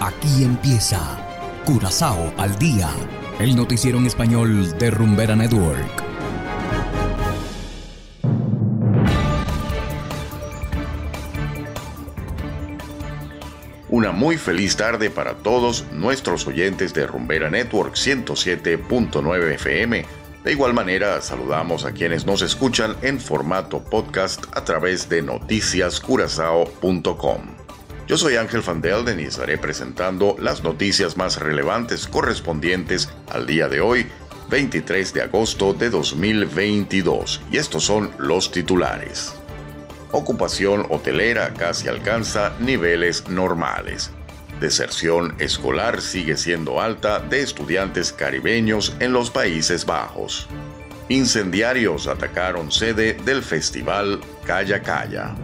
Aquí empieza Curazao al día, el noticiero en español de Rumbera Network. Una muy feliz tarde para todos nuestros oyentes de Rumbera Network 107.9 FM. De igual manera, saludamos a quienes nos escuchan en formato podcast a través de noticiascurazao.com. Yo soy Ángel Van Delden y estaré presentando las noticias más relevantes correspondientes al día de hoy, 23 de agosto de 2022. Y estos son los titulares. Ocupación hotelera casi alcanza niveles normales. Deserción escolar sigue siendo alta de estudiantes caribeños en los Países Bajos. Incendiarios atacaron sede del festival Calla Calla.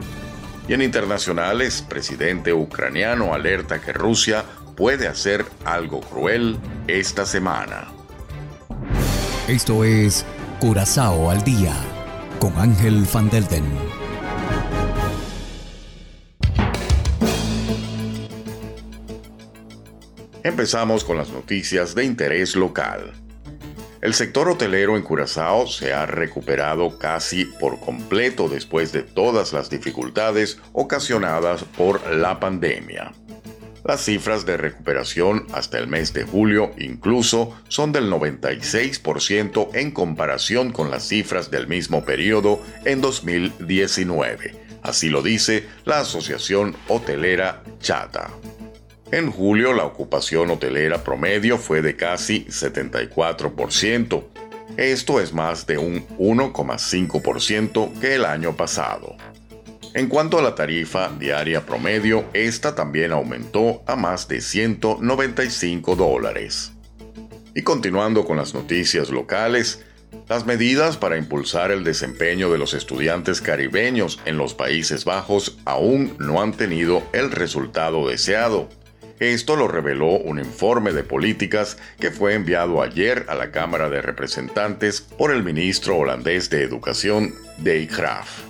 Y en internacionales, presidente ucraniano alerta que Rusia puede hacer algo cruel esta semana. Esto es Curazao al día con Ángel Van Delden. Empezamos con las noticias de interés local. El sector hotelero en Curazao se ha recuperado casi por completo después de todas las dificultades ocasionadas por la pandemia. Las cifras de recuperación hasta el mes de julio incluso son del 96% en comparación con las cifras del mismo periodo en 2019. Así lo dice la Asociación Hotelera Chata. En julio la ocupación hotelera promedio fue de casi 74%. Esto es más de un 1,5% que el año pasado. En cuanto a la tarifa diaria promedio, esta también aumentó a más de 195 dólares. Y continuando con las noticias locales, las medidas para impulsar el desempeño de los estudiantes caribeños en los Países Bajos aún no han tenido el resultado deseado. Esto lo reveló un informe de políticas que fue enviado ayer a la Cámara de Representantes por el ministro holandés de Educación, De Graaf.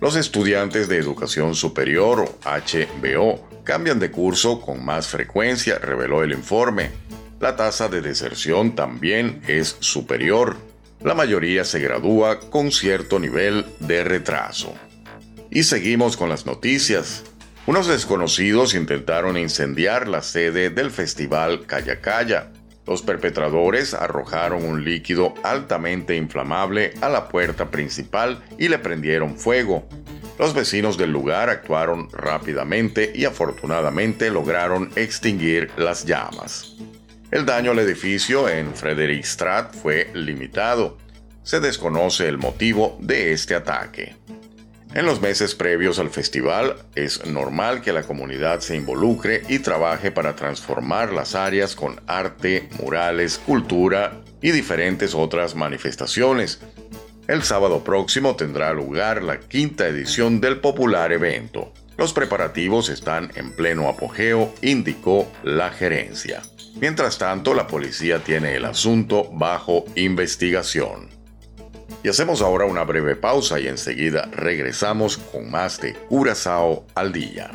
Los estudiantes de educación superior HBO cambian de curso con más frecuencia, reveló el informe. La tasa de deserción también es superior. La mayoría se gradúa con cierto nivel de retraso. Y seguimos con las noticias. Unos desconocidos intentaron incendiar la sede del festival Calla. Los perpetradores arrojaron un líquido altamente inflamable a la puerta principal y le prendieron fuego. Los vecinos del lugar actuaron rápidamente y afortunadamente lograron extinguir las llamas. El daño al edificio en Frederickstraat fue limitado. Se desconoce el motivo de este ataque. En los meses previos al festival es normal que la comunidad se involucre y trabaje para transformar las áreas con arte, murales, cultura y diferentes otras manifestaciones. El sábado próximo tendrá lugar la quinta edición del popular evento. Los preparativos están en pleno apogeo, indicó la gerencia. Mientras tanto, la policía tiene el asunto bajo investigación. Y hacemos ahora una breve pausa y enseguida regresamos con más de Curazao al día.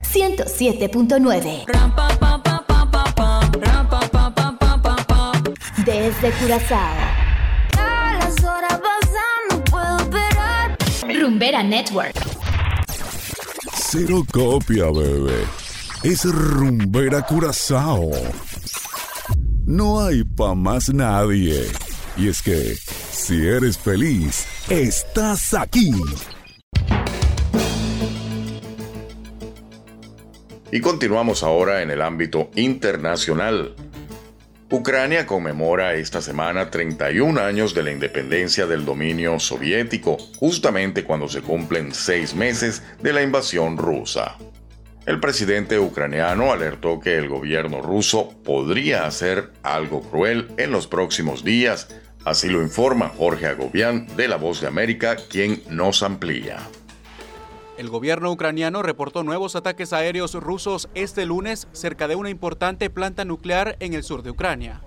107.9 Desde Curazao. Rumbera Network. Cero copia, bebé. Es Rumbera Curazao no hay pa' más nadie. Y es que, si eres feliz, estás aquí. Y continuamos ahora en el ámbito internacional. Ucrania conmemora esta semana 31 años de la independencia del dominio soviético, justamente cuando se cumplen seis meses de la invasión rusa. El presidente ucraniano alertó que el gobierno ruso podría hacer algo cruel en los próximos días, así lo informa Jorge Agobián de La Voz de América, quien nos amplía. El gobierno ucraniano reportó nuevos ataques aéreos rusos este lunes cerca de una importante planta nuclear en el sur de Ucrania.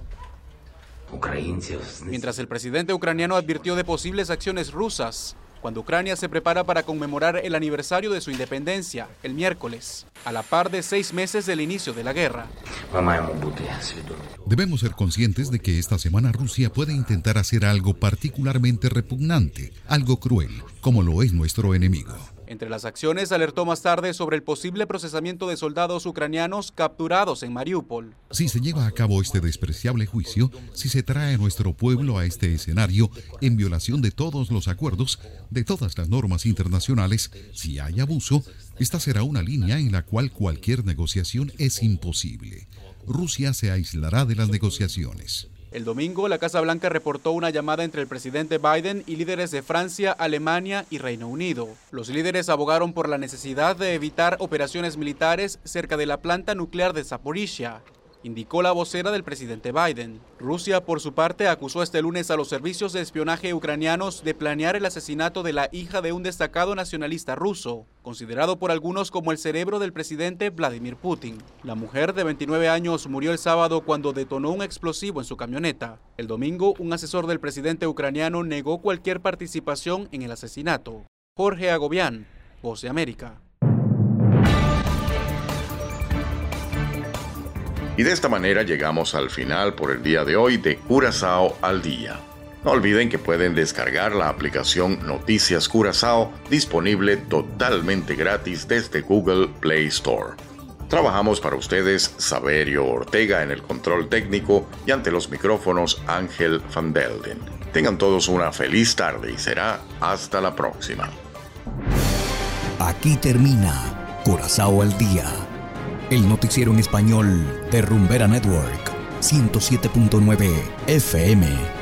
Mientras el presidente ucraniano advirtió de posibles acciones rusas, cuando Ucrania se prepara para conmemorar el aniversario de su independencia, el miércoles, a la par de seis meses del inicio de la guerra. Debemos ser conscientes de que esta semana Rusia puede intentar hacer algo particularmente repugnante, algo cruel, como lo es nuestro enemigo. Entre las acciones alertó más tarde sobre el posible procesamiento de soldados ucranianos capturados en Mariupol. Si se lleva a cabo este despreciable juicio, si se trae a nuestro pueblo a este escenario en violación de todos los acuerdos, de todas las normas internacionales, si hay abuso, esta será una línea en la cual cualquier negociación es imposible. Rusia se aislará de las negociaciones. El domingo, la Casa Blanca reportó una llamada entre el presidente Biden y líderes de Francia, Alemania y Reino Unido. Los líderes abogaron por la necesidad de evitar operaciones militares cerca de la planta nuclear de Zaporizhia indicó la vocera del presidente Biden. Rusia, por su parte, acusó este lunes a los servicios de espionaje ucranianos de planear el asesinato de la hija de un destacado nacionalista ruso, considerado por algunos como el cerebro del presidente Vladimir Putin. La mujer de 29 años murió el sábado cuando detonó un explosivo en su camioneta. El domingo, un asesor del presidente ucraniano negó cualquier participación en el asesinato. Jorge Agobián, Voz de América. Y de esta manera llegamos al final por el día de hoy de Curazao al Día. No olviden que pueden descargar la aplicación Noticias Curazao disponible totalmente gratis desde Google Play Store. Trabajamos para ustedes Saberio Ortega en el control técnico y ante los micrófonos Ángel Van Delden. Tengan todos una feliz tarde y será hasta la próxima. Aquí termina Curazao al Día el noticiero en español de Rumbera Network, 107.9 FM.